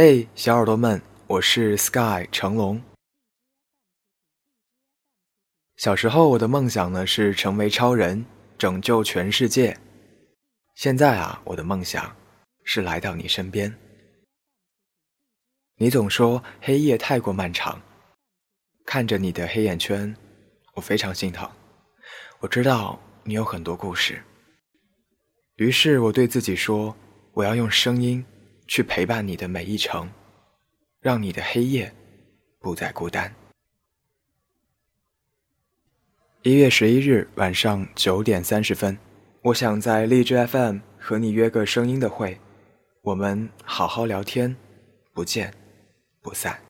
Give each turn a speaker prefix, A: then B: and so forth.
A: 嘿，小耳朵们，我是 Sky 成龙。小时候，我的梦想呢是成为超人，拯救全世界。现在啊，我的梦想是来到你身边。你总说黑夜太过漫长，看着你的黑眼圈，我非常心疼。我知道你有很多故事，于是我对自己说，我要用声音。去陪伴你的每一程，让你的黑夜不再孤单。一月十一日晚上九点三十分，我想在荔枝 FM 和你约个声音的会，我们好好聊天，不见不散。